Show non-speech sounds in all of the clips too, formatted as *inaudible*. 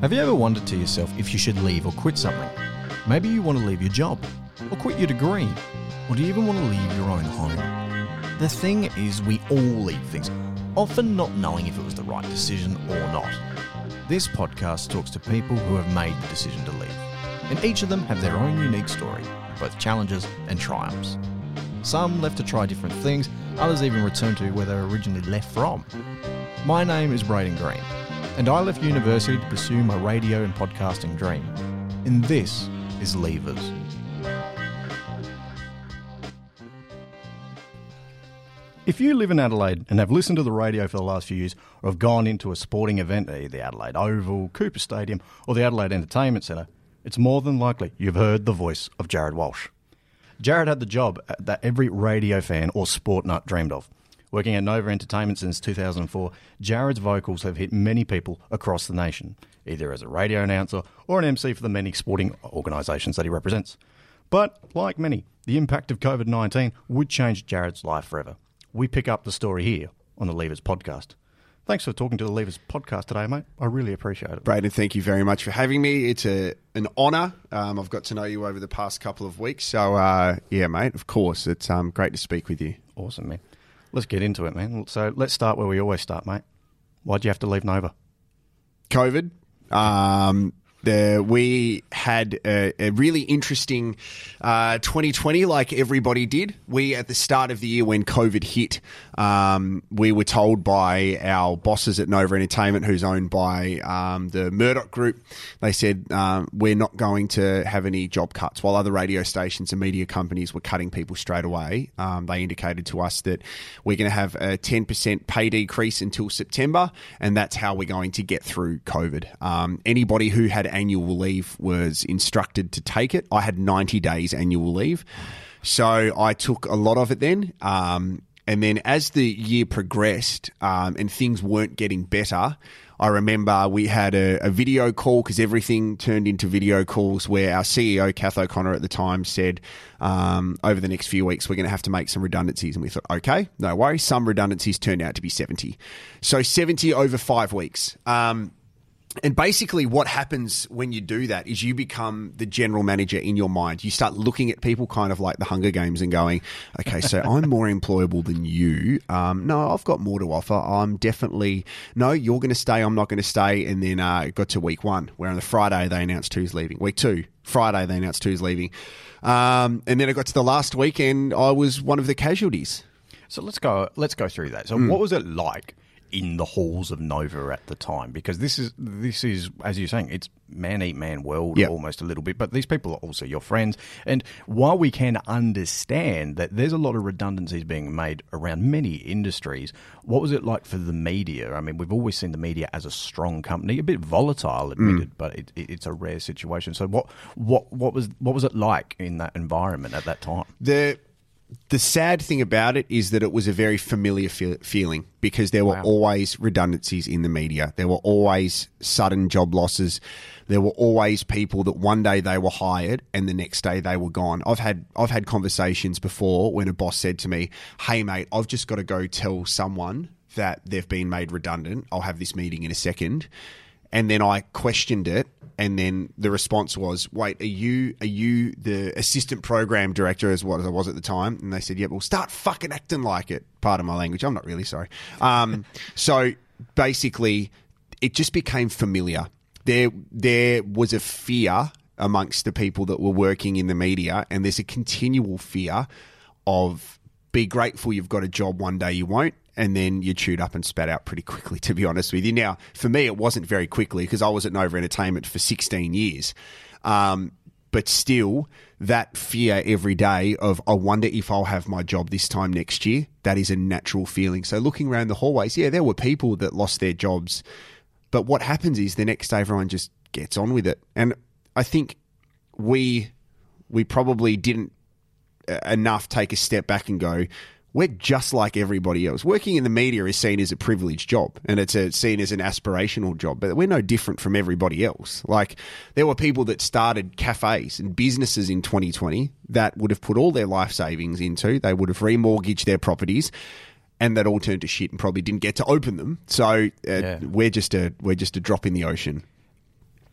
Have you ever wondered to yourself if you should leave or quit something? Maybe you want to leave your job, or quit your degree, or do you even want to leave your own home? The thing is, we all leave things, often not knowing if it was the right decision or not. This podcast talks to people who have made the decision to leave, and each of them have their own unique story, both challenges and triumphs. Some left to try different things, others even returned to where they were originally left from. My name is Braden Green, and I left university to pursue my radio and podcasting dream. And this is Leavers. If you live in Adelaide and have listened to the radio for the last few years, or have gone into a sporting event at the Adelaide Oval, Cooper Stadium, or the Adelaide Entertainment Centre, it's more than likely you've heard the voice of Jared Walsh. Jared had the job that every radio fan or sport nut dreamed of. Working at Nova Entertainment since 2004, Jared's vocals have hit many people across the nation, either as a radio announcer or an MC for the many sporting organisations that he represents. But, like many, the impact of COVID 19 would change Jared's life forever. We pick up the story here on the Leavers podcast. Thanks for talking to the Leavers podcast today, mate. I really appreciate it. Braden, thank you very much for having me. It's a an honour. Um, I've got to know you over the past couple of weeks. So, uh, yeah, mate, of course. It's um, great to speak with you. Awesome, man. Let's get into it, man. So let's start where we always start, mate. Why'd you have to leave Nova? COVID. Um, the, we had a, a really interesting uh, 2020, like everybody did. We, at the start of the year when COVID hit, um, we were told by our bosses at Nova Entertainment, who's owned by um, the Murdoch Group, they said, um, We're not going to have any job cuts. While other radio stations and media companies were cutting people straight away, um, they indicated to us that we're going to have a 10% pay decrease until September, and that's how we're going to get through COVID. Um, anybody who had annual leave was instructed to take it. I had 90 days annual leave. So I took a lot of it then. Um, and then as the year progressed um, and things weren't getting better, I remember we had a, a video call because everything turned into video calls where our CEO, Kath O'Connor, at the time said, um, over the next few weeks, we're going to have to make some redundancies. And we thought, okay, no worries. Some redundancies turned out to be 70. So 70 over five weeks. Um, and basically, what happens when you do that is you become the general manager in your mind. You start looking at people kind of like the Hunger Games and going, okay, so I'm more *laughs* employable than you. Um, no, I've got more to offer. I'm definitely, no, you're going to stay. I'm not going to stay. And then uh, it got to week one, where on the Friday they announced who's leaving. Week two, Friday they announced who's leaving. Um, and then it got to the last week, and I was one of the casualties. So let's go. Let's go through that. So, Hmm. what was it like in the halls of Nova at the time? Because this is this is as you're saying, it's man eat man world Yep. almost a little bit. But these people are also your friends, and while we can understand that there's a lot of redundancies being made around many industries, what was it like for the media? I mean, we've always seen the media as a strong company, a bit volatile, mm. admitted, but it, it, it's a rare situation. So, what what what was what was it like in that environment at that time? the the sad thing about it is that it was a very familiar fe- feeling because there were Wow. always redundancies in the media. There were always sudden job losses. There were always people that one day they were hired and the next day they were gone. I've had I've had conversations before when a boss said to me, "Hey mate, I've just got to go tell someone that they've been made redundant. I'll have this meeting in a second. And then I questioned it, and then the response was, "Wait, are you are you the assistant program director as what as I was at the time?" And they said, "Yeah, well, start fucking acting like it." Part of my language. I'm not really sorry. Um, *laughs* so basically, it just became familiar. There there was a fear amongst the people that were working in the media, and there's a continual fear of be grateful you've got a job one day you won't and then you're chewed up and spat out pretty quickly *laughs* to be honest with you. Now for me it wasn't very quickly because i was at nova entertainment for 16 years. Um, but still that fear every day of i wonder if i'll have my job this time next year that is a natural feeling. So looking around the hallways yeah there were people that lost their jobs but what happens is the next day everyone just gets on with it. And i think we we probably didn't uh, enough take a step back and go, we're just like everybody else. Working in the media is seen as a privileged job and it's a, seen as an aspirational job, but we're no different from everybody else. Like, there were people that started cafes and businesses in 2020 that would have put all their life savings into, they would have remortgaged their properties. And that all turned to shit and probably didn't get to open them. So uh, Yeah. we're just a we're just a drop in the ocean.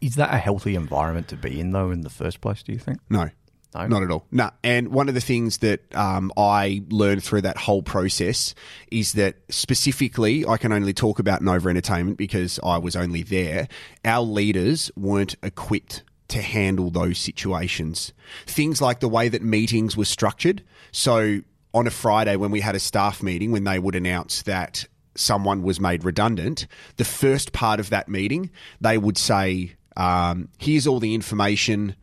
Is that a healthy environment to be in, though, in the first place, do you think? No. No? Not at all. No. And one of the things that um, I learned through that whole process is that specifically, I can only talk about Nova Entertainment because I was only there. Our leaders weren't equipped to handle those situations. Things like the way that meetings were structured. So on a Friday, when we had a staff meeting, when they would announce that someone was made redundant, the first part of that meeting, they would say, um, here's all the information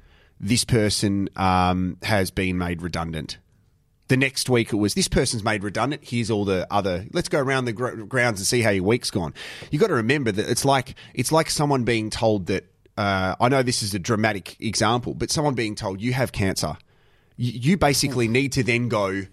this person um, has been made redundant. The next week it was this person's made redundant. Here's all the other. Let's go around the gr- grounds and see how your week's gone. You got to remember that it's like it's like someone being told that. Uh, I know this is a dramatic example, but someone being told you have cancer. You, you basically need to then go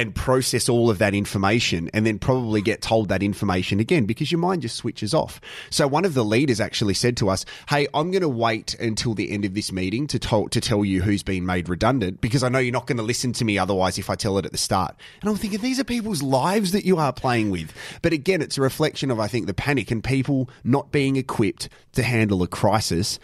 and process all of that information and then probably get told that information again because your mind just switches off. So one of the leaders actually said to us, "Hey, I'm going to wait until the end of this meeting to talk to tell you who's been made redundant because I know you're not going to listen to me otherwise if I tell it at the start." And I'm thinking these are people's lives that you are playing with. But again, it's a reflection of I think the panic and people not being equipped to handle a crisis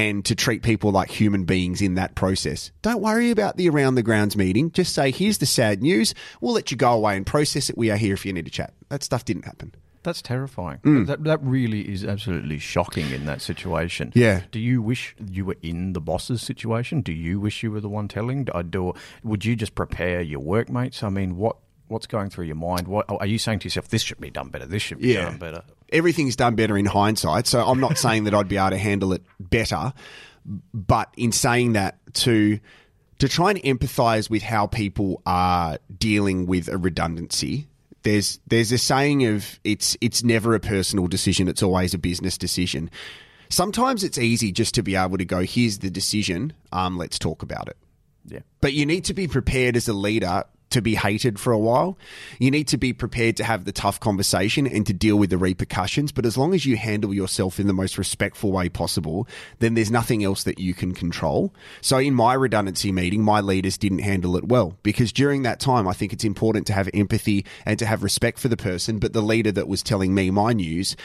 and to treat people like human beings in that process. Don't worry about the around the grounds meeting. Just say, here's the sad news. We'll let you go away and process it. We are here if you need to chat. That stuff didn't happen. That's terrifying. Mm. That that really is absolutely shocking in that situation. Yeah. Do you wish you were in the boss's situation? Do you wish you were the one telling? Do, do would you just prepare your workmates? I mean, what what's going through your mind? What are you saying to yourself? This should be done better. This should be Yeah. done better. Everything's done better in hindsight. So I'm not saying that I'd be able to handle it better, but in saying that, to to try and empathise with how people are dealing with a redundancy. There's there's a saying of it's it's never a personal decision. It's always a business decision. Sometimes it's easy just to be able to go, here's the decision. Um, let's talk about it. Yeah. But you need to be prepared as a leader to be hated for a while. You need to be prepared to have the tough conversation and to deal with the repercussions. But as long as you handle yourself in the most respectful way possible, then there's nothing else that you can control. So in my redundancy meeting, my leaders didn't handle it well because during that time, I think it's important to have empathy and to have respect for the person. But the leader that was telling me my news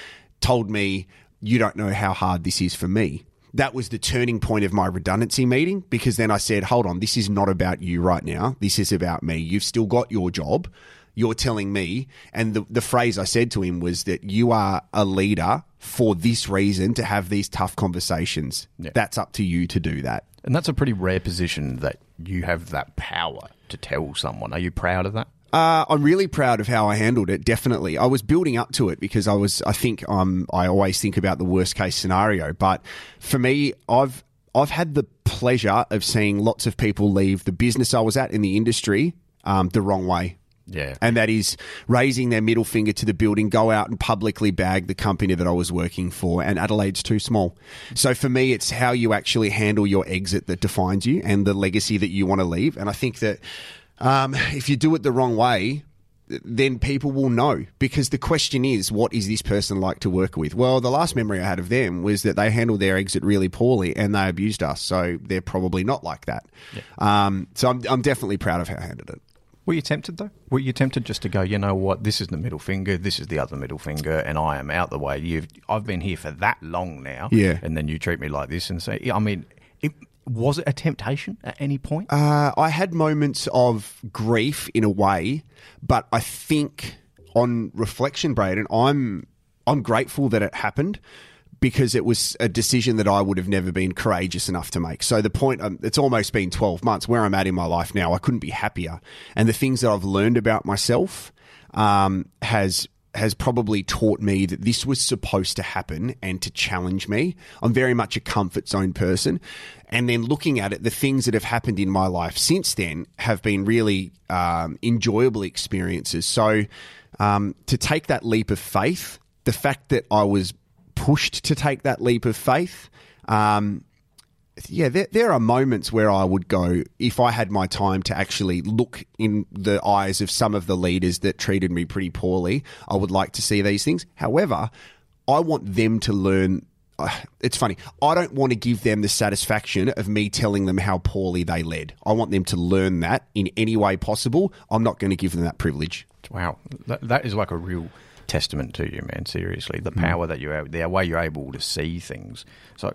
told me, you don't know how hard this is for me that was the turning point of my redundancy meeting because then I said, hold on, this is not about you right now. This is about me. You've still got your job. You're telling me. And the, the phrase I said to him was that you are a leader for this reason to have these tough conversations. Yeah. That's up to you to do that. And that's a pretty rare position that you have that power to tell someone. Are you proud of that? Uh, I'm really proud of how I handled it. Definitely, I was building up to it because I was. I think um, I always think about the worst case scenario, but for me, I've I've had the pleasure of seeing lots of people leave the business I was at in the industry um, the wrong way. Yeah. And that is raising their middle finger to the building, go out and publicly bag the company that I was working for. And Adelaide's too small. So for me, it's how you actually handle your exit that defines you and the legacy that you want to leave. And I think that um, if you do it the wrong way, then people will know because the question is, what is this person like to work with? Well, the last memory I had of them was that they handled their exit really poorly and they abused us. So they're probably not like that. Um, so I'm, I'm definitely proud of how I handled it. Were you tempted though? Were you tempted just to go? You know what? This is the middle finger. This is the other middle finger, and I am out the way. You've I've been here for that long now. Yeah. And then you treat me like this and say, I mean, it, was it a temptation at any point? Uh, I had moments of grief in a way, but I think on reflection, Braden, I'm I'm grateful that it happened because it was a decision that I would have never been courageous enough to make. So the point, um, it's almost been 12 months where I'm at in my life now. I couldn't be happier, and the things that I've learned about myself um, has has probably taught me that this was supposed to happen and to challenge me. I'm very much a comfort zone person. And then looking at it, the things that have happened in my life since then have been really um, enjoyable experiences. So um, to take that leap of faith, the fact that I was pushed to take that leap of faith, um, yeah, there, there are moments where I would go, if I had my time to actually look in the eyes of some of the leaders that treated me pretty poorly, I would like to see these things. However, I want them to learn. *sighs* It's funny. I don't want to give them the satisfaction of me telling them how poorly they led. I want them to learn that in any way possible. I'm not going to give them that privilege. Wow, that, that is like a real testament to you, man. Seriously, the power mm. that you have, the way you're able to see things. So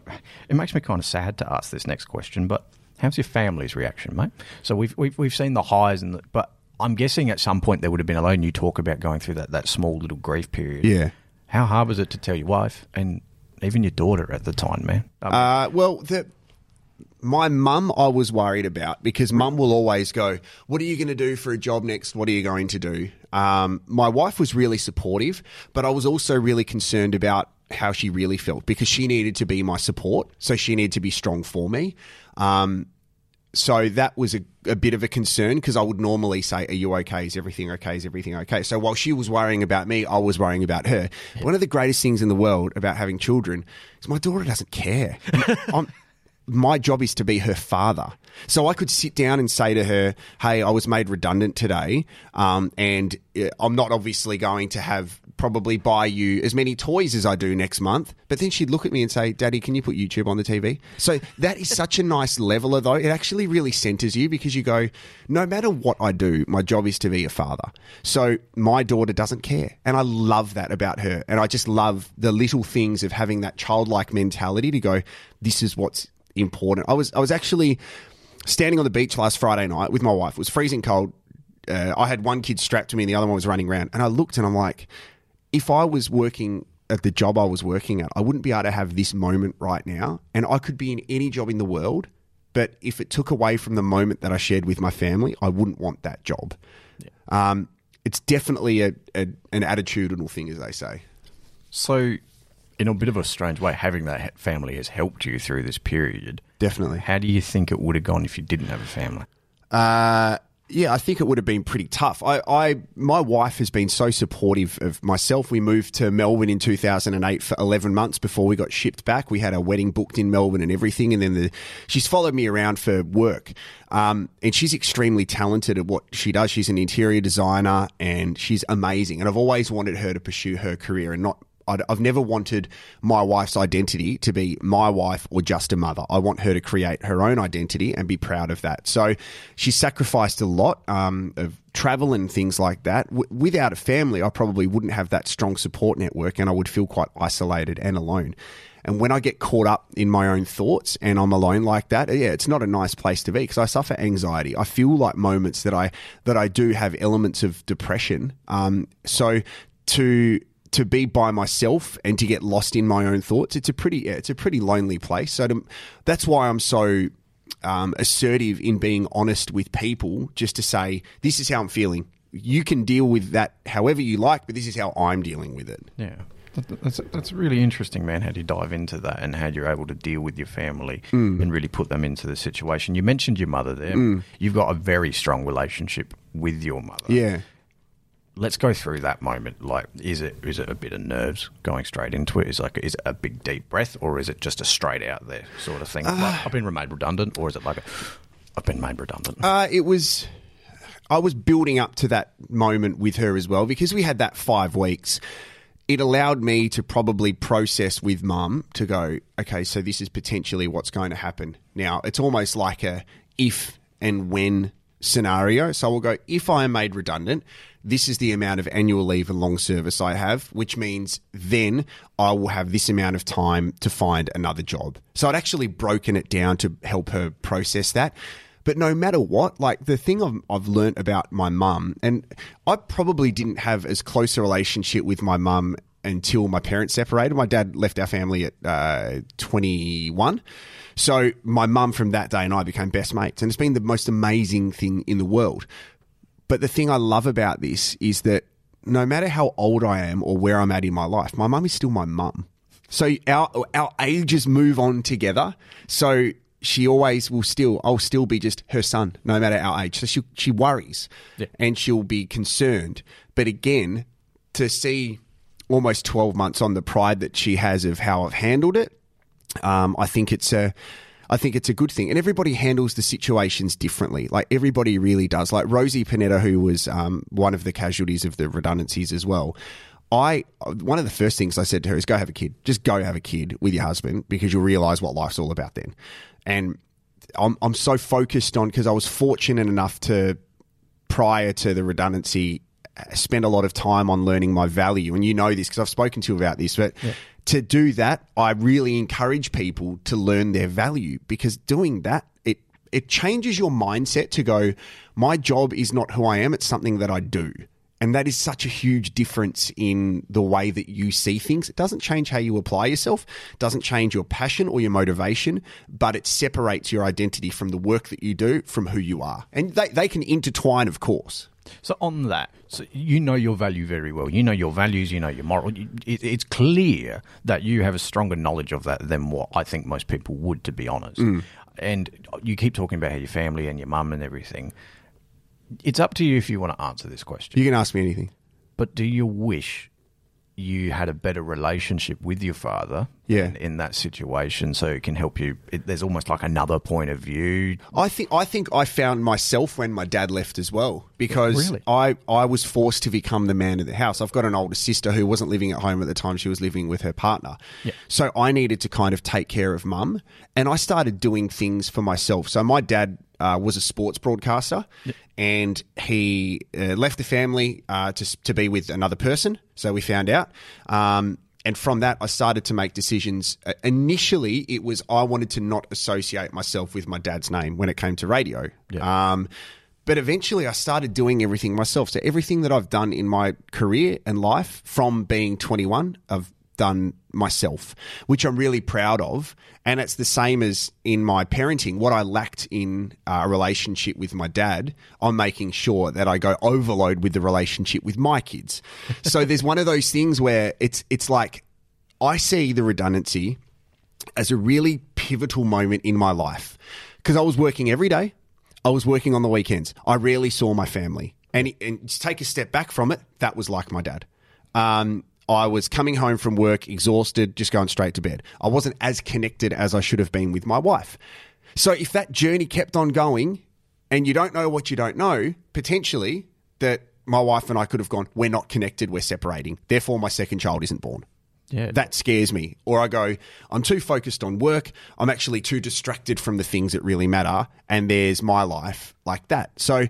it makes me kind of sad to ask this next question, but how's your family's reaction, mate? So we've we've, we've seen the highs and the, but I'm guessing at some point there would have been a alone. You talk about going through that that small little grief period. Yeah. How hard was it to tell your wife and even your daughter at the time, man? Mean, Uh, well, the, my mum, I was worried about because mum will always go, What are you going to do for a job next? What are you going to do? Um, my wife was really supportive, but I was also really concerned about how she really felt because she needed to be my support. So she needed to be strong for me. Um, so that was a, a bit of a concern because I would normally say, Are you okay? Is everything okay? Is everything okay? So while she was worrying about me, I was worrying about her. One of the greatest things in the world about having children is my daughter doesn't care. *laughs* I'm, my job is to be her father. So I could sit down and say to her, Hey, I was made redundant today. Um, and uh, I'm not obviously going to have probably buy you as many toys as I do next month. But then she'd look at me and say, Daddy, can you put YouTube on the TV? So that is such a nice leveler, though. It actually really centers you because you go, no matter what I do, my job is to be a father. So my daughter doesn't care. And I love that about her. And I just love the little things of having that childlike mentality to go, this is what's important. I was, I was actually standing on the beach last Friday night with my wife. It was freezing cold. Uh, I had one kid strapped to me and the other one was running around. And I looked and I'm like, if I was working at the job I was working at, I wouldn't be able to have this moment right now. And I could be in any job in the world. But if it took away from the moment that I shared with my family, I wouldn't want that job. Um, it's definitely a, a, an attitudinal thing, as they say. so, in a bit of a strange way, having that family has helped you through this period. Definitely. How do you think it would have gone if you didn't have a family? Uh, yeah, I think it would have been pretty tough. I, I, my wife has been so supportive of myself. We moved to Melbourne in 2008 for 11 months before we got shipped back. We had a wedding booked in Melbourne and everything, and then the, she's followed me around for work. Um, and she's extremely talented at what she does. She's an interior designer, and she's amazing. And I've always wanted her to pursue her career and not I'd, I've never wanted my wife's identity to be my wife or just a mother. I want her to create her own identity and be proud of that. So she sacrificed a lot um, of travel and things like that. W- without a family, I probably wouldn't have that strong support network and I would feel quite isolated and alone. And when I get caught up in my own thoughts and I'm alone like that, yeah, it's not a nice place to be because I suffer anxiety. I feel like moments that I that I do have elements of depression. Um, so to to be by myself and to get lost in my own thoughts, it's a pretty yeah, it's a pretty lonely place. So to, that's why I'm so um, assertive in being honest with people, just to say this is how I'm feeling. You can deal with that however you like, but this is how I'm dealing with it. Yeah. That's that's really interesting, man. How do you dive into that and how you're able to deal with your family and really put them into the situation? You mentioned your mother there. You've got a very strong relationship with your mother. Yeah. Let's go through that moment. Like, is it is it a bit of nerves going straight into it? Is like is it a big deep breath or is it just a straight out there sort of thing? like, I've been made redundant, or is it like a I've been made redundant? Uh, it was. I was building up to that moment with her as well because we had that five weeks. It allowed me to probably process with mum to go, okay, so this is potentially what's going to happen. Now, it's almost like a if and when scenario. So we'll go, if I am made redundant, this is the amount of annual leave and long service I have, which means then I will have this amount of time to find another job. So I'd actually broken it down to help her process that. But no matter what, like the thing I've, I've learnt about my mum, and I probably didn't have as close a relationship with my mum until my parents separated. My dad left our family at uh, 21. So my mum from that day and I became best mates. And it's been the most amazing thing in the world. But the thing I love about this is that no matter how old I am or where I'm at in my life, my mum is still my mum. So our our ages move on together. So she always will still I'll still be just her son, no matter our age. So she she worries Yeah. and she'll be concerned. But again, to see almost twelve months on the pride that she has of how I've handled it, um, I think it's a, I think it's a good thing. And everybody handles the situations differently. Like everybody really does. Like Rosie Panetta, who was um, one of the casualties of the redundancies as well. I one of the first things I said to her is go have a kid. Just go have a kid with your husband because you'll realize what life's all about then. And I'm I'm so focused on because I was fortunate enough to prior to the redundancy spend a lot of time on learning my value. And you know this because I've spoken to you about this, but to do that, I really encourage people to learn their value because doing that, it, it changes your mindset to go, my job is not who I am. It's something that I do. And that is such a huge difference in the way that you see things. It doesn't change how you apply yourself, doesn't change your passion or your motivation, but it separates your identity from the work that you do from who you are. And they, they can intertwine, of course. So on that, so you know your value very well. You know your values. You know your moral. It, it's clear that you have a stronger knowledge of that than what I think most people would, to be honest. Mm. And you keep talking about how your family and your mum and everything. It's up to you if you want to answer this question. You can ask me anything. But do you wish you had a better relationship with your father Yeah. in, in that situation so it can help you? It, there's almost like another point of view. I think I think I found myself when my dad left as well because Really? I I was forced to become the man of the house. I've got an older sister who wasn't living at home at the time; she was living with her partner. Yeah. So I needed to kind of take care of mum, and I started doing things for myself. So my dad uh, was a sports broadcaster, and he uh, left the family uh, to to be with another person. So we found out. Um, and from that, I started to make decisions. Uh, initially, it was I wanted to not associate myself with my dad's name when it came to radio. Um, but eventually, I started doing everything myself. So everything that I've done in my career and life from being 21, I've done myself, which I'm really proud of. And it's the same as in my parenting. What I lacked in uh, a relationship with my dad, I'm making sure that I go overload with the relationship with my kids. so *laughs* there's one of those things where it's it's like I see the redundancy as a really pivotal moment in my life because I was working every day. I was working on the weekends. I rarely saw my family. And, and to take a step back from it, that was like my dad. Um, I was coming home from work exhausted, just going straight to bed. I wasn't as connected as I should have been with my wife. So if that journey kept on going and you don't know what you don't know, potentially that my wife and I could have gone, we're not connected, we're separating. Therefore, my second child isn't born. Yeah. That scares me. Or I go, I'm too focused on work. I'm actually too distracted from the things that really matter. And there's my life like that. So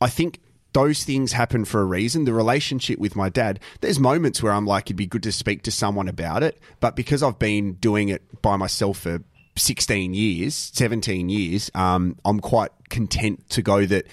I think those things happen for a reason. The relationship with my dad, there's moments where I'm like, it'd be good to speak to someone about it. But because I've been doing it by myself for 16 years, 17 years, um, I'm quite content to go that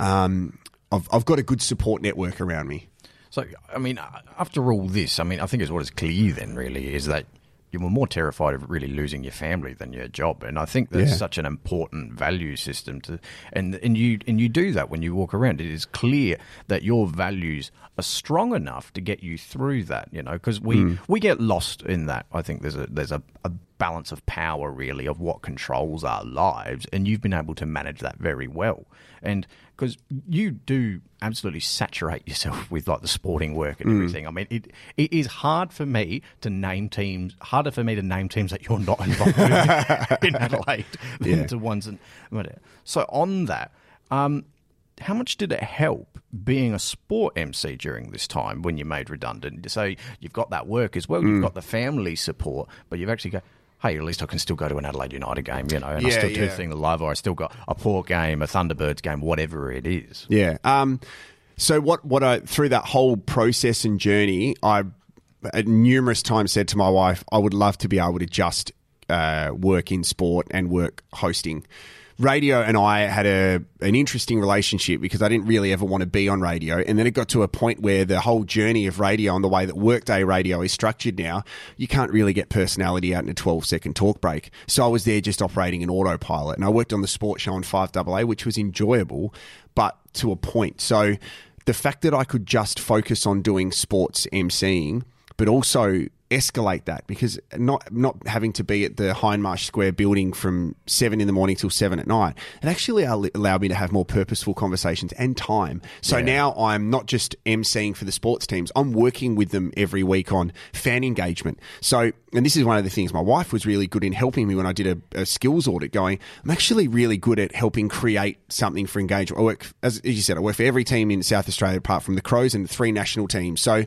um, I've, I've got a good support network around me. So, I mean, after all this, I mean, I think is what is clear then really is that you were more terrified of really losing your family than your job, and I think that's Yeah. such an important value system to, and and you and you do that when you walk around. It is clear that your values are strong enough to get you through that, you know, because we hmm. we get lost in that. I think there's a there's a, a balance of power really of what controls our lives, and you've been able to manage that very well, and because you do absolutely saturate yourself *laughs* with like the sporting work and everything. I mean, it it is hard for me to name teams, harder for me to name teams that you're not *laughs* involved with in Adelaide than Yeah. to ones and so on that. Um, how much did it help being a sport MC during this time when you made redundant? So you've got that work as well, you've got the family support, but you've actually got. Hey, at least I can still go to an Adelaide United game, you know, and I Yeah, still do things live, or I still got a Port game, a Thunderbirds game, whatever it is. Yeah. Um, so what what I through that whole process and journey, I numerous times said to my wife, I would love to be able to just uh, work in sport and work hosting. Radio and I had a an interesting relationship because I didn't really ever want to be on radio, and then it got to a point where the whole journey of radio and the way that workday radio is structured now, you can't really get personality out in a twelve second talk break. So I was there just operating an autopilot, and I worked on the sports show on Five AA, which was enjoyable, but to a point. So the fact that I could just focus on doing sports emceeing, but also escalate that because not not having to be at the Hindmarsh Square building from seven in the morning till seven at night, it actually allowed me to have more purposeful conversations and time. So now I'm not just emceeing for the sports teams; I'm working with them every week on fan engagement. So, and this is one of the things my wife was really good in helping me when I did a, a skills audit. Going, I'm actually really good at helping create something for engagement. I work, as, as you said, I work for every team in South Australia apart from the Crows and three national teams. So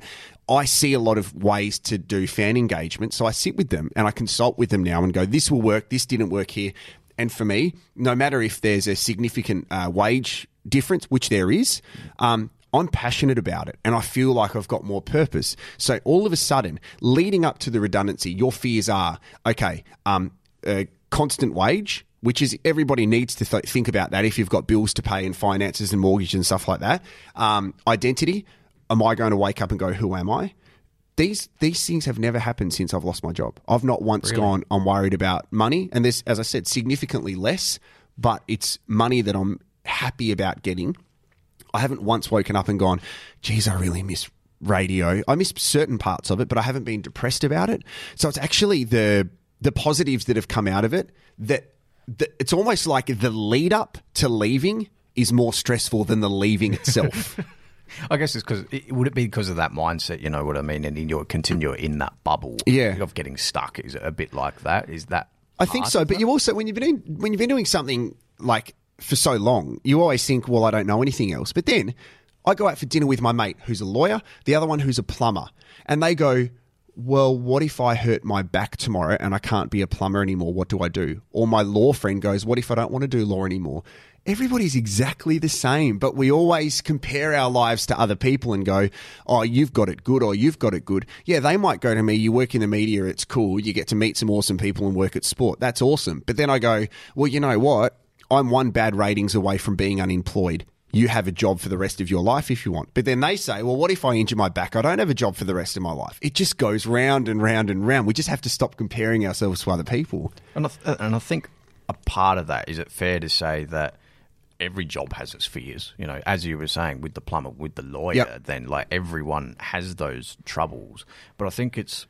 I see a lot of ways to do fan engagement. So I sit with them and I consult with them now and go, this will work, this didn't work here. And for me, no matter if there's a significant uh, wage difference, which there is, um, I'm passionate about it and I feel like I've got more purpose. So all of a sudden, leading up to the redundancy, your fears are okay, um, constant wage, which is everybody needs to th- think about that if you've got bills to pay and finances and mortgage and stuff like that. Um, identity, am I going to wake up and go, who am I? These these things have never happened since I've lost my job. I've not once gone, I'm worried about money, and this, as I said, significantly less, but it's money that I'm happy about getting. I haven't once woken up and gone, geez, I really miss radio. I miss certain parts of it, but I haven't been depressed about it. So it's actually the the positives that have come out of it that, that it's almost like the lead up to leaving is more stressful than the leaving itself. *laughs* I guess it's because it, would it be because of that mindset? You know what I mean? And in your continue in that bubble, Yeah. of getting stuck. Is it a bit like that? Is that? I think so, but that? you also when you've been in, when you've been doing something like for so long, you always think, well, I don't know anything else. But then I go out for dinner with my mate who's a lawyer, the other one who's a plumber, and they go, well, what if I hurt my back tomorrow and I can't be a plumber anymore? What do I do? Or my law friend goes, what if I don't want to do law anymore? Everybody's exactly the same, but we always compare our lives to other people and go, oh, you've got it good or you've got it good. Yeah, they might go to me, you work in the media, it's cool. You get to meet some awesome people and work at sport. That's awesome. But then I go, well, you know what? I'm one bad ratings away from being unemployed. You have a job for the rest of your life if you want. But then they say, well, what if I injure my back? I don't have a job for the rest of my life. It just goes round and round and round. We just have to stop comparing ourselves to other people. And I, th- and I think a part of that is it fair to say that every job has its fears. You know, as you were saying with the plumber, with the lawyer, Yep. then like everyone has those troubles. But I think it's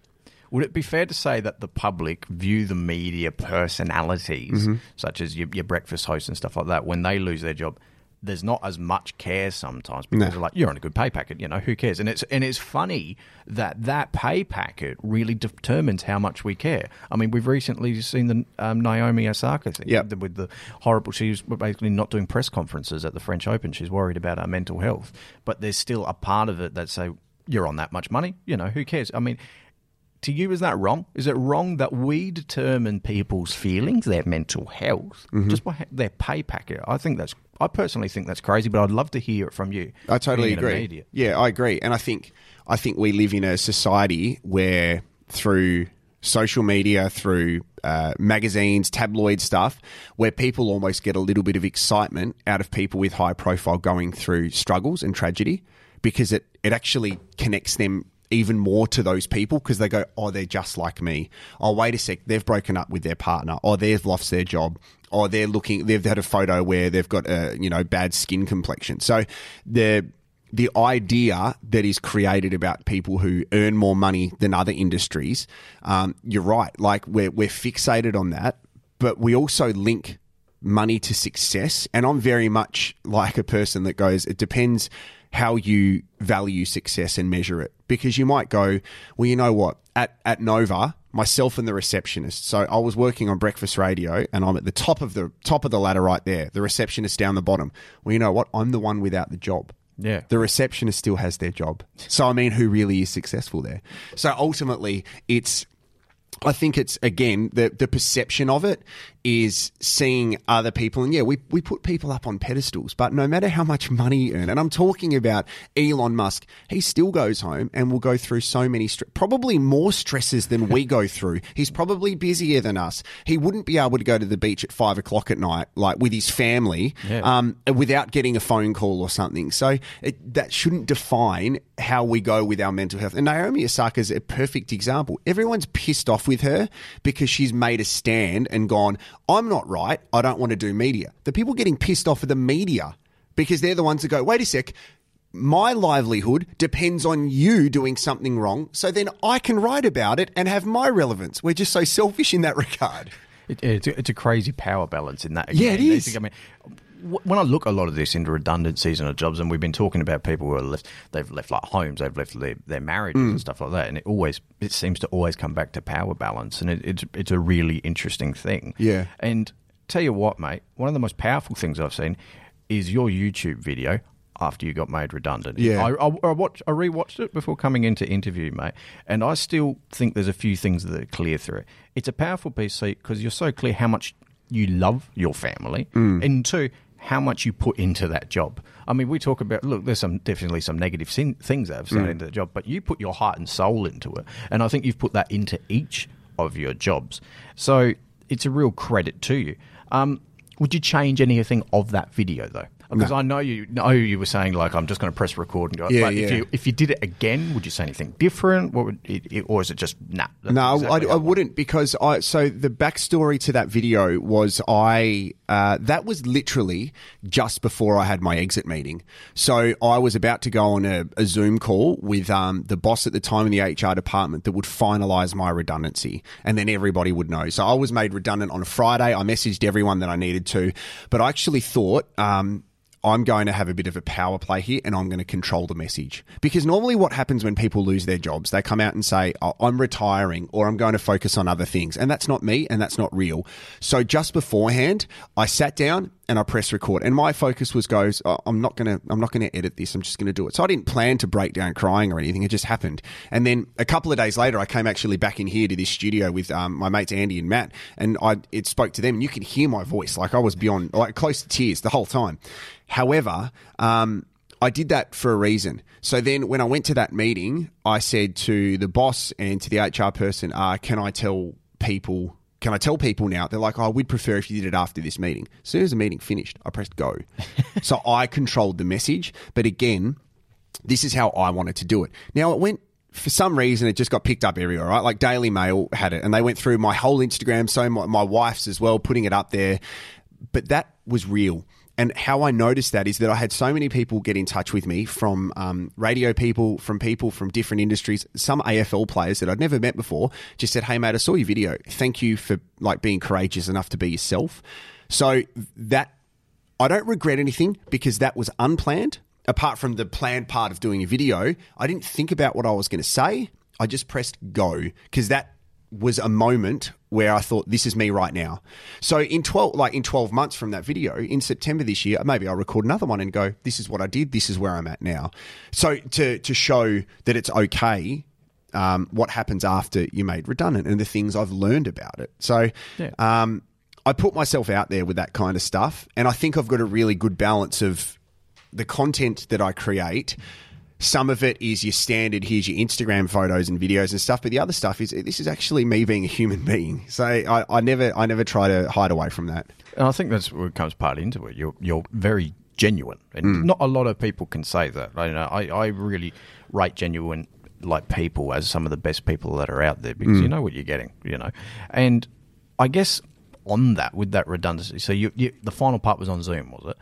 would it be fair to say that the public view the media personalities, mm-hmm. such as your, your breakfast hosts and stuff like that, when they lose their job? There's not as much care sometimes because No. they're like you're on a good pay packet, you know who cares? And it's and it's funny that that pay packet really determines how much we care. I mean, we've recently seen the um, Naomi Osaka thing Yep. with the horrible. She's basically not doing press conferences at the French Open. She's worried about her mental health, but there's still a part of it that say you're on that much money. You know who cares? I mean. To you, is that wrong? Is it wrong that we determine people's feelings, their mental health, Mm-hmm. just by their pay packet? I think that's. I personally think that's crazy, but I'd love to hear it from you. I totally being in the agree. Yeah, I agree, and I think I think we live in a society where through social media, through uh, magazines, tabloid stuff, where people almost get a little bit of excitement out of people with high profile going through struggles and tragedy because it it actually connects them even more to those people because they go, oh, they're just like me. Oh, wait a sec, they've broken up with their partner. Oh, they've lost their job. Or they're looking, they've had a photo where they've got a you know bad skin complexion. So the the idea that is created about people who earn more money than other industries, um, you're right. Like we're we're fixated on that, but we also link money to success. And I'm very much like a person that goes, it depends how you value success and measure it. Because you might go, well, you know what? At, at Nova, myself and the receptionist. So I was working on breakfast radio and I'm at the top of the top of the ladder right there. The receptionist down the bottom. Well, you know what? I'm the one without the job. Yeah. The receptionist still has their job. So I mean, who really is successful there? So ultimately, it's I think it's again the the perception of it is seeing other people, and yeah, we we put people up on pedestals, but no matter how much money you earn, and I'm talking about Elon Musk, he still goes home and will go through so many, str- probably more stresses than we go through. He's probably busier than us. He wouldn't be able to go to the beach at five o'clock at night, like with his family, Yeah. um, without getting a phone call or something. So it, that shouldn't define how we go with our mental health. And Naomi Osaka is a perfect example. Everyone's pissed off with her because she's made a stand and gone, I'm not right. I don't want to do media. The people getting pissed off are the media because they're the ones that go, wait a sec. My livelihood depends on you doing something wrong, so then I can write about it and have my relevance. We're just so selfish in that regard. It, it's, a, it's a crazy power balance in that. Yeah, it again. Is. I mean, when I look a lot of this into redundancies and jobs, and we've been talking about people who are left, they've left like homes, they've left their, their marriages Mm. and stuff like that, and it always it seems to always come back to power balance, and it, it's it's a really interesting thing. Yeah. and tell you what, mate, one of the most powerful things I've seen is your YouTube video. After you got made redundant, Yeah. I, I, I watched, I rewatched it before coming into interview, mate, and I still think there's a few things that are clear through it. It's a powerful piece because you're so clear how much you love your family, Mm. and two, how much you put into that job. I mean, we talk about look. There's some definitely some negative sin- things that have Mm. into the job, but you put your heart and soul into it, and I think you've put that into each of your jobs. So it's a real credit to you. Um, would you change anything of that video though? Because I know you know you were saying like I'm just going to press record and go. Yeah, but if you if you did it again, would you say anything different? What would it, it- or is it just nah? No, exactly I, I wouldn't because I. So the backstory to that video was I. Uh, that was literally just before I had my exit meeting. So I was about to go on a, a Zoom call with um, the boss at the time in the HR department that would finalise my redundancy, and then everybody would know. So I was made redundant on a Friday. I messaged everyone that I needed to, but I actually thought. Um, I'm going to have a bit of a power play here and I'm going to control the message. Because normally what happens when people lose their jobs, they come out and say, oh, I'm retiring or I'm going to focus on other things. And that's not me and that's not real. So just beforehand, I sat down and I pressed record and my focus was goes, oh, I'm not going to, I'm not going to edit this. I'm just going to do it. So I didn't plan to break down crying or anything. It just happened. And then a couple of days later, I came actually back in here to this studio with um, my mates Andy and Matt and I, it spoke to them and you could hear my voice. Like I was beyond, like close to tears the whole time. However, um, I did that for a reason. So then when I went to that meeting, I said to the boss and to the HR person, uh, can I tell people can I tell people now? They're like, oh, we'd prefer if you did it after this meeting. As soon as the meeting finished, I pressed go. *laughs* so I controlled the message. But again, this is how I wanted to do it. Now it went for some reason it just got picked up everywhere, right? Like Daily Mail had it, and they went through my whole Instagram, so my, my wife's as well, putting it up there. But that was real. And how I noticed that is that I had so many people get in touch with me from um, radio people, from people from different industries, some AFL players that I'd never met before, just said, "Hey, mate, I saw your video. Thank you for like being courageous enough to be yourself." So that I don't regret anything because that was unplanned. Apart from the planned part of doing a video, I didn't think about what I was going to say. I just pressed go because that was a moment where I thought this is me right now. So in 12 like in 12 months from that video in September this year maybe I'll record another one and go this is what I did this is where I'm at now. So to to show that it's okay um, what happens after you're made redundant and the things I've learned about it. So Yeah. um, I put myself out there with that kind of stuff and I think I've got a really good balance of the content that I create some of it is your standard here's your instagram photos and videos and stuff but the other stuff is this is actually me being a human being *laughs* so i, I never i never try to hide away from that And I think that's what comes part into it. You're you're very genuine, and mm. not a lot of people can say that. I know I, I really rate genuine like people as some of the best people that are out there because you mm. know what you're getting, you know. And I guess on that with that redundancy, so you, you the final part was on Zoom, was it?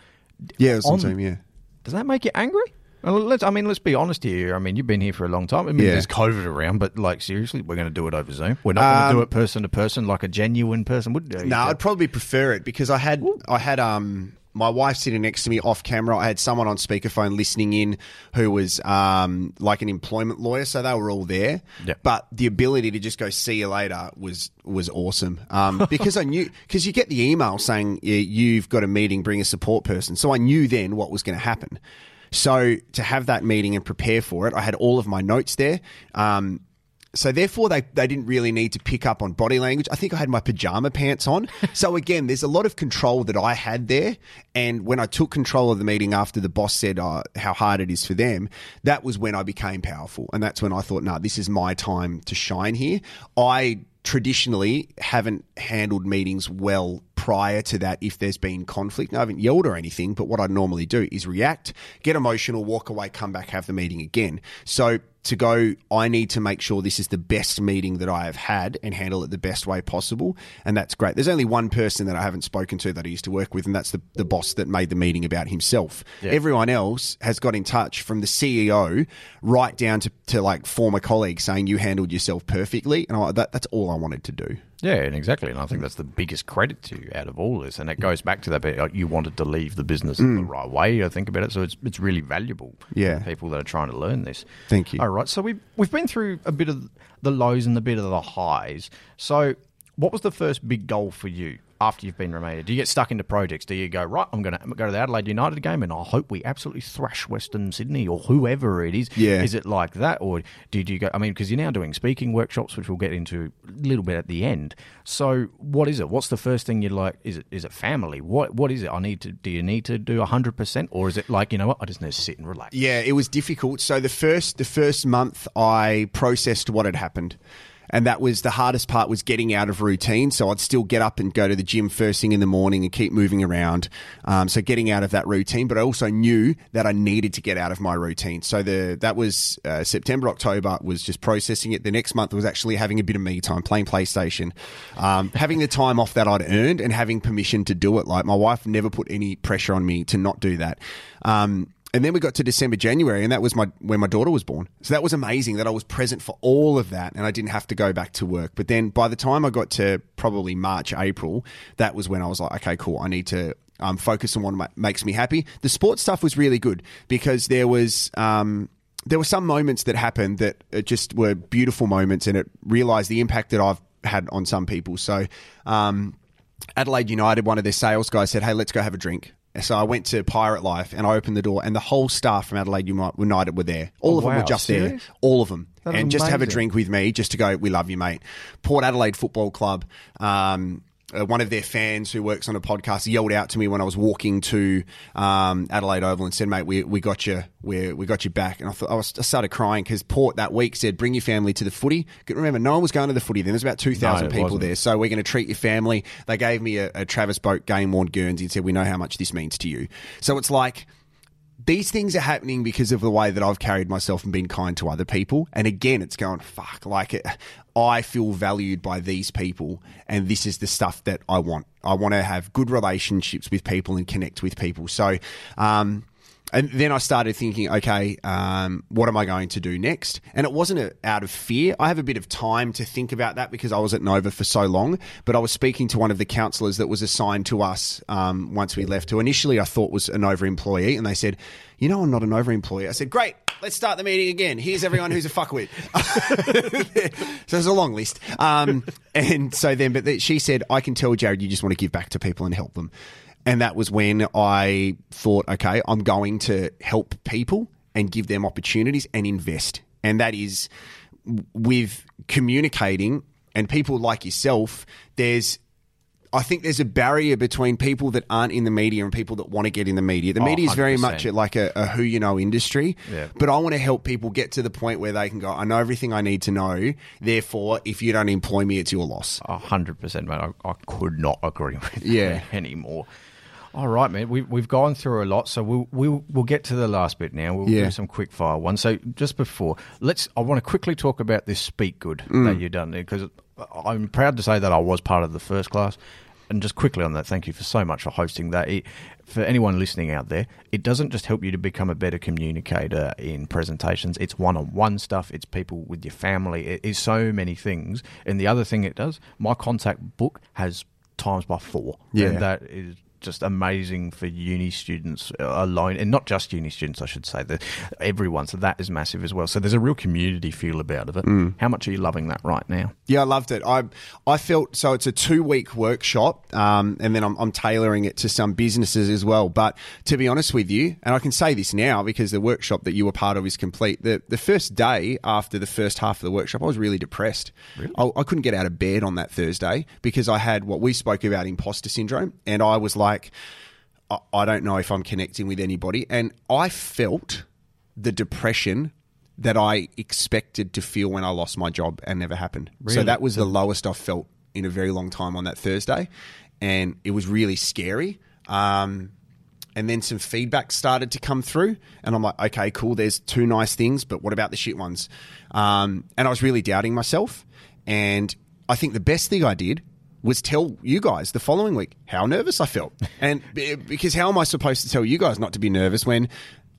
yeah it was on On- Zoom, yeah Does that make you angry? Well, let's. I mean, let's be honest here. I mean, you've been here for a long time. I mean, Yeah. there's COVID around, but like seriously, we're going to do it over Zoom. We're not going to do Um, it person to person like a genuine person would do. No, I'd probably prefer it because I had I had um my wife sitting next to me off camera. I had someone on speakerphone listening in who was um like an employment lawyer, so they were all there. Yeah. But the ability to just go see you later was was awesome. Um, *laughs* because I knew because you get the email saying "Yeah, you've got a meeting, bring a support person. So I knew then what was going to happen. So to have that meeting and prepare for it, I had all of my notes there. Um, so therefore, they, they didn't really need to pick up on body language. I think I had my pajama pants on. *laughs* So again, there's a lot of control that I had there. And when I took control of the meeting after the boss said uh, how hard it is for them, that was when I became powerful. And that's when I thought, no, this is my time to shine here. I traditionally haven't handled meetings well prior to that if there's been conflict. Now, I haven't yelled or anything, but what I normally do is react, get emotional, walk away, come back, have the meeting again. So to go, I need to make sure this is the best meeting that I have had and handle it the best way possible. And that's great. There's only one person that I haven't spoken to that I used to work with, and that's the, the boss that made the meeting about himself. Everyone else has got in touch from the CEO right down to, to like former colleagues saying you handled yourself perfectly. And I, that, that's all I wanted to do. Yeah, and exactly. And I think that's the biggest credit to you out of all this. And it mm. goes back to that bit, like, you wanted to leave the business in the mm. right way. I think about it. So it's, it's really valuable Yeah. for people that are trying to learn this. Thank you. All right. So we've, we've been through a bit of the lows and a bit of the highs. So what was the first big goal for you after you've been remediated? Do you get stuck into projects? Do you go right? I'm going to go to the Adelaide United game, and I hope we absolutely thrash Western Sydney or whoever it is. Yeah. Is it like that, or did you go? I mean, because you're now doing speaking workshops, which we'll get into a little bit at the end. So, what is it? What's the first thing you're like? Is it is it family? What what is it? I need to. Do you need to do hundred percent, or is it like you know what? I just need to sit and relax. Yeah, it was difficult. So the first the first month I processed what had happened. And that was the hardest part was getting out of routine. So I'd still get up and go to the gym first thing in the morning and keep moving around. Um, so getting out of that routine, but I also knew that I needed to get out of my routine. So the that was uh, September, October was just processing it. The next month was actually having a bit of me time, playing PlayStation, um, having the time off that I'd earned, and having permission to do it. Like my wife never put any pressure on me to not do that. Um, and then we got to December, January, and that was my when my daughter was born. So that was amazing that I was present for all of that, and I didn't have to go back to work. But then by the time I got to probably March, April, that was when I was like, okay, cool, I need to um, focus on what makes me happy. The sports stuff was really good because there was. Um, there were some moments that happened that just were beautiful moments, and it realised the impact that I've had on some people. So, um, Adelaide United, one of their sales guys said, "Hey, let's go have a drink." So I went to Pirate Life and I opened the door, and the whole staff from Adelaide United were there. All Oh, of them wow. were just Serious? there, all of them, That and just have a drink with me, just to go. We love you, mate. Port Adelaide Football Club. Um, uh, one of their fans who works on a podcast yelled out to me when I was walking to um, Adelaide Oval and said, "Mate, we, we got you, we we got you back." And I thought I, was, I started crying because Port that week said, "Bring your family to the footy." Remember, no one was going to the footy then. There's about two thousand it people wasn't. there, so we're going to treat your family. They gave me a, a Travis Boak game worn Guernsey and said, "We know how much this means to you." So it's like these things are happening because of the way that I've carried myself and been kind to other people. And again, it's going, fuck, like I feel valued by these people. And this is the stuff that I want. I want to have good relationships with people and connect with people. So, um, and then I started thinking, okay, um, what am I going to do next? And it wasn't a, out of fear. I have a bit of time to think about that because I was at Nova for so long. But I was speaking to one of the counsellors that was assigned to us um, once we left, who initially I thought was a Nova employee, and they said, "You know, I'm not a Nova employee." I said, "Great." Let's start the meeting again. Here's everyone who's a fuckwit. *laughs* so there's a long list. Um, and so then, but she said, I can tell Jared, you just want to give back to people and help them. And that was when I thought, okay, I'm going to help people and give them opportunities and invest. And that is with communicating and people like yourself, there's I think there's a barrier between people that aren't in the media and people that want to get in the media. The Oh, media is very 100%. much like a, a who you know industry, Yeah. but I want to help people get to the point where they can go, I know everything I need to know. Therefore, if you don't employ me, it's your loss. A hundred percent, mate. I, I could not agree *laughs* with Yeah. anymore. All right, man. We, we've gone through a lot, so we'll, we'll we'll get to the last bit now. We'll Yeah. do some quick fire ones. So just before, let's. I want to quickly talk about this Speak Good Mm. that you've done because I'm proud to say that I was part of the first class. And just quickly on that, thank you for so much for hosting that. It, for anyone listening out there, it doesn't just help you to become a better communicator in presentations. It's one-on-one stuff. It's people with your family. It is so many things. And the other thing it does, my contact book has times by four. Yeah. And that is just amazing for uni students alone, and not just uni students, I should say. The, everyone. So that is massive as well. So there's a real community feel about it. Mm. How much are you loving that right now? Yeah, I loved it. I I felt so. It's a two week workshop, um, and then I'm, I'm tailoring it to some businesses as well. But to be honest with you, and I can say this now because the workshop that you were part of is complete. The the first day after the first half of the workshop, I was really depressed. I, I couldn't get out of bed on that Thursday because I had what we spoke about imposter syndrome, and I was like, I, I don't know if I'm connecting with anybody, and I felt the depression that I expected to feel when I lost my job and never happened. So that was the lowest I've felt in a very long time on that Thursday, and it was really scary. Um, and then some feedback started to come through, and I'm like, okay, cool. There's two nice things, but what about the shit ones? Um, and I was really doubting myself, and I think the best thing I did was tell you guys the following week how nervous I felt, *laughs* and because how am I supposed to tell you guys not to be nervous when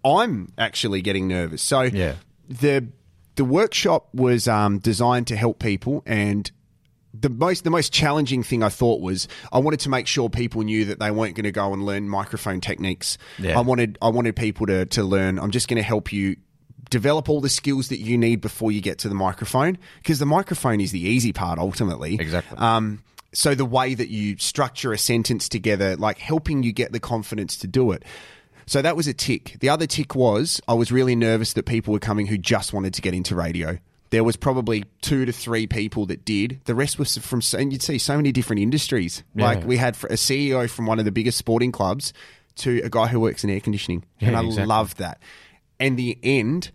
I'm actually getting nervous? So Yeah. the the workshop was um, designed to help people and the most the most challenging thing I thought was I wanted to make sure people knew that they weren't going to go and learn microphone techniques. Yeah. I wanted I wanted people to to learn. I'm just going to help you develop all the skills that you need before you get to the microphone because the microphone is the easy part ultimately. Exactly. Um, so the way that you structure a sentence together, like helping you get the confidence to do it. So that was a tick. The other tick was I was really nervous that people were coming who just wanted to get into radio. There was probably two to three people that did. The rest was from, and you'd see so many different industries. Yeah. Like we had a CEO from one of the biggest sporting clubs to a guy who works in air conditioning. and I exactly. loved that. And the end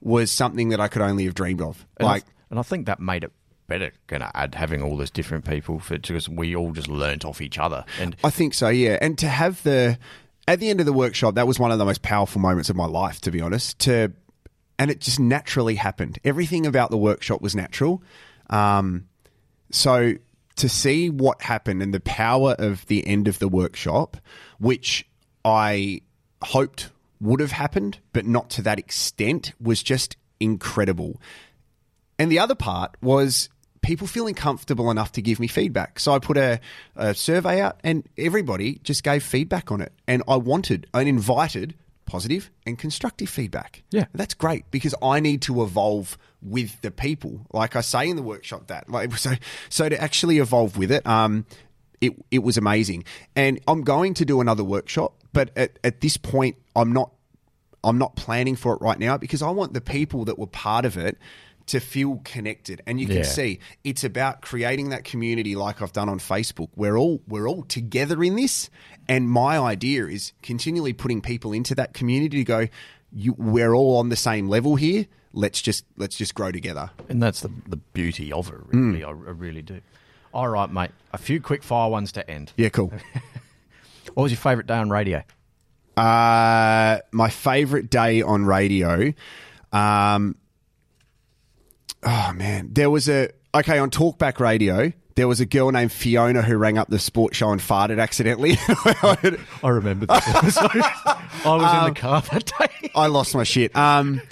was something that I could only have dreamed of. And I Like, th- and I think that made it better. Going to add having all those different people for because we all just learnt off each other. And I think so, yeah. And to have the at the end of the workshop, that was one of the most powerful moments of my life, to be honest. To and it just naturally happened. Everything about the workshop was natural. Um, so to see what happened and the power of the end of the workshop, which I hoped would have happened, but not to that extent, was just incredible. And the other part was people feeling comfortable enough to give me feedback. So I put a, a survey out and everybody just gave feedback on it. And I wanted and invited positive and constructive feedback. Yeah. That's great because I need to evolve with the people. Like I say in the workshop that like *laughs* so so to actually evolve with it, um it it was amazing. And I'm going to do another workshop, but at, at this point I'm not I'm not planning for it right now because I want the people that were part of it to feel connected. And you can Yeah. see it's about creating that community like I've done on Facebook. We're all we're all together in this. And my idea is continually putting people into that community to go, you, we're all on the same level here. Let's just let's just grow together. and that's the the beauty of it. Really, I, I really do. All right, mate. A few quick fire ones to end. Yeah, cool. *laughs* What was your favourite day on radio? Uh, my favorite day on radio. Um, oh man, there was a okay on Talkback Radio. There was a girl named Fiona who rang up the sports show and farted accidentally. *laughs* I remember this episode. I was Um, in the car that day. I lost my shit. Um,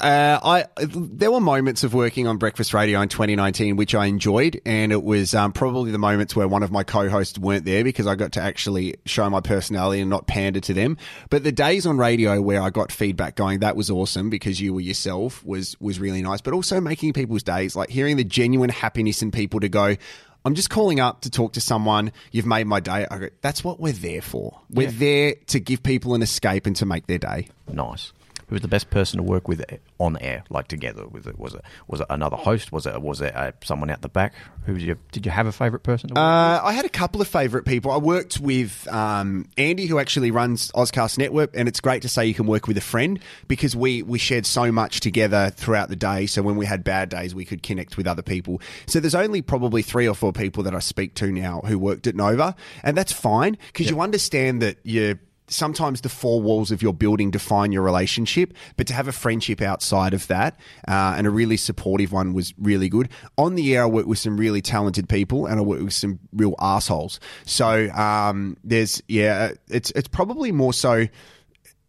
uh, I there were moments of working on breakfast radio in 2019 which I enjoyed, and it was um, probably the moments where one of my co-hosts weren't there because I got to actually show my personality and not pander to them. But the days on radio where I got feedback going, that was awesome because you were yourself was was really nice. But also making people's days, like hearing the genuine happiness in people to go. I'm just calling up to talk to someone. You've made my day. I go, That's what we're there for. We're Yeah. there to give people an escape and to make their day. Nice. Who was the best person to work with on air, like together? Was it was it was it another host? Was it was it uh, someone out the back? Who was your, did you have a favourite person? To work Uh, I had a couple of favourite people. I worked with um, Andy, who actually runs Ozcast Network, and it's great to say you can work with a friend because we we shared so much together throughout the day. So when we had bad days, we could connect with other people. So there's only probably three or four people that I speak to now who worked at Nova, and that's fine because you understand that you sometimes the four walls of your building define your relationship, but to have a friendship outside of that uh, and a really supportive one was really good. On the air, I worked with some really talented people and I worked with some real assholes. So um, there's yeah, it's it's probably more so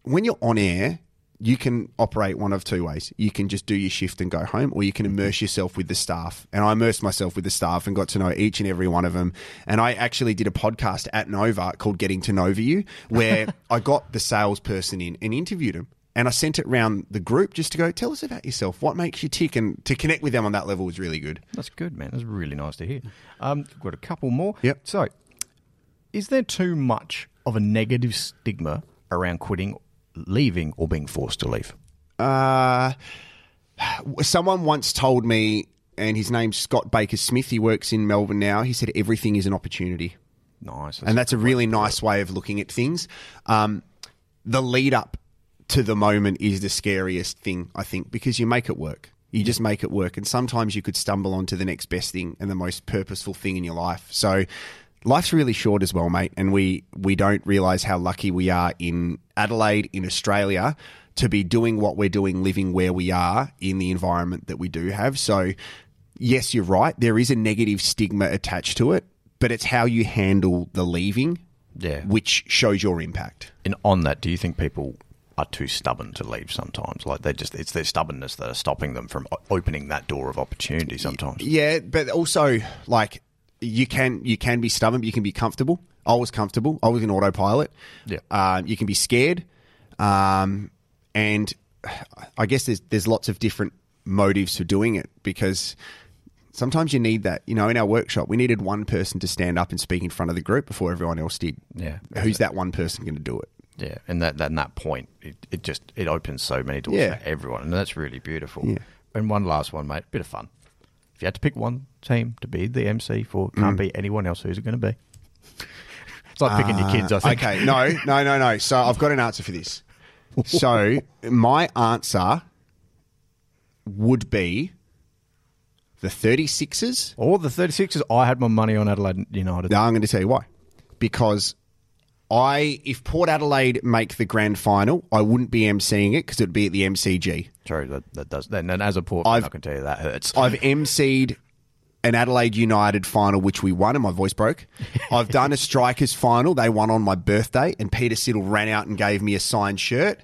when you're on air. You can operate one of two ways. You can just do your shift and go home, or you can immerse yourself with the staff. And I immersed myself with the staff and got to know each and every one of them. And I actually did a podcast at Nova called Getting to Nova You, where *laughs* I got the salesperson in and interviewed him. And I sent it around the group just to go, tell us about yourself. What makes you tick? And to connect with them on that level was really good. That's good, man. That's really nice to hear. Um, got a couple more. Yep. So, is there too much of a negative stigma around quitting, leaving, or being forced to leave? Uh, someone once told me, and his name's Scott Baker Smith. He works in Melbourne now. He said everything is an opportunity, Nice. and that's a really nice way of looking at things. Um, the lead up to the moment is the scariest thing, I think, because you make it work. You just make it work, and sometimes you could stumble onto the next best thing and the most purposeful thing in your life. So. Life's really short as well, mate, and we we don't realize how lucky we are in Adelaide, in Australia, to be doing what we're doing, living where we are in the environment that we do have. So, yes, you're right. There is a negative stigma attached to it, but it's how you handle the leaving, Yeah. which shows your impact. And on that, do you think people are too stubborn to leave sometimes? Like they just it's their stubbornness that are stopping them from opening that door of opportunity sometimes. Yeah, but also like you can you can be stubborn, but you can be comfortable. I was comfortable. I was in autopilot. Yeah. Um, you can be scared, um, and I guess there's there's lots of different motives for doing it because Sometimes you need that. You know, in our workshop, we needed one person to stand up and speak in front of the group before everyone else did. Yeah. Who's that one person going to do it? Yeah, and that, that and that point, it, it just it opens so many doors Yeah. for everyone, and that's really beautiful. Yeah. And one last one, mate, bit of fun. If you had to pick one team to be the MC for, Mm. can't be anyone else. Who's it going to be? It's like picking your kids. I think. Uh, Okay, no, no, no, no. So I've got an answer for this. So my answer would be the 36ers. Or the 36ers. I had my money on Adelaide United. Now I'm going to tell you why. Because I, if Port Adelaide make the grand final, I wouldn't be emceeing it because it would be at the MCG. True, that, that does. And, and as a port, I've- I can tell you that hurts. I've emceed an Adelaide United final, which we won, and my voice broke. *laughs* I've done a Strikers final. They won on my birthday, and Peter Siddle ran out and gave me a signed shirt.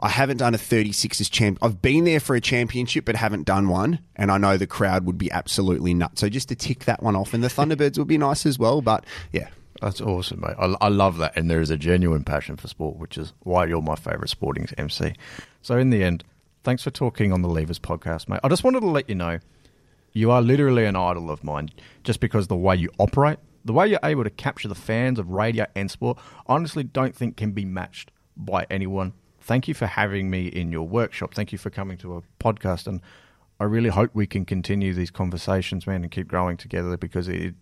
I haven't done a 36ers champ. I've been there for a championship, but haven't done one, and I know the crowd would be absolutely nuts. So just to tick that one off, and the Thunderbirds would be nice as well. But yeah, That's awesome, mate. I, I love that. And there is a genuine passion for sport, which is why you're my favourite sporting MC. So, in the end, thanks for talking on the Leavers podcast, mate. I just wanted to let you know you are literally an idol of mine just because the way you operate, the way you're able to capture the fans of radio and sport, honestly don't think can be matched by anyone. Thank you for having me in your workshop. Thank you for coming to a podcast. And I really hope we can continue these conversations, man, and keep growing together because it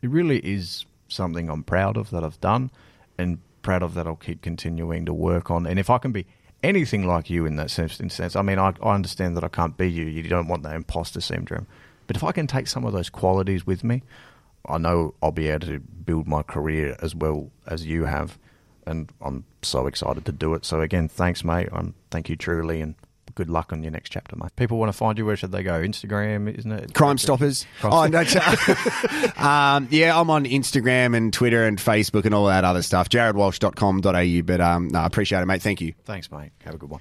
it really is something I'm proud of that I've done and proud of that I'll keep continuing to work on. And if I can be anything like you in that sense, in sense I mean, I, I understand that I can't be you. You don't want that imposter syndrome. But if I can take some of those qualities with me, I know I'll be able to build my career as well as you have. And I'm so excited to do it. So again, thanks, mate. Um, thank you truly, and good luck on your next chapter, mate. People want to find you. Where should they go? Instagram, isn't it? Crime Stoppers. Crime oh, no, *laughs* *laughs* um, yeah, I'm on Instagram and Twitter and Facebook and all that other stuff. jaredwalsh.com.au. But um, no, I appreciate it, mate. Thank you. Thanks, mate. Have a good one.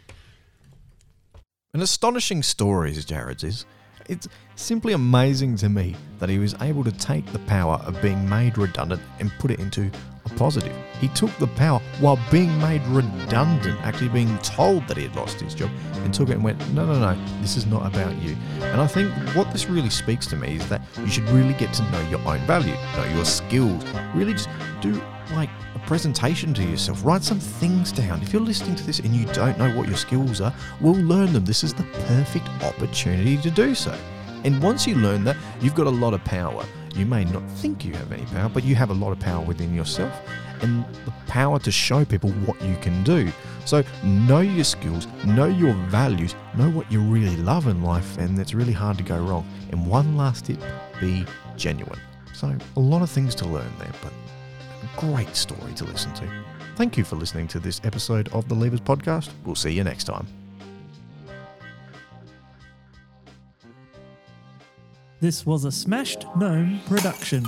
An astonishing story is Jared's is. It's simply amazing to me that he was able to take the power of being made redundant and put it into a positive. He took the power while being made redundant, actually being told that he had lost his job, and took it and went, no, no, no, this is not about you. And I think what this really speaks to me is that you should really get to know your own value, know your skills, really just do like presentation to yourself. Write some things down. If you're listening to this and you don't know what your skills are, we'll learn them. This is the perfect opportunity to do so. And once you learn that, you've got a lot of power. You may not think you have any power, but you have a lot of power within yourself and the power to show people what you can do. So, know your skills, know your values, know what you really love in life, and it's really hard to go wrong. And one last tip be genuine. So, a lot of things to learn there, but great story to listen to. Thank you for listening to this episode of the Leavers Podcast. We'll see you next time. This was a Smashed Gnome production.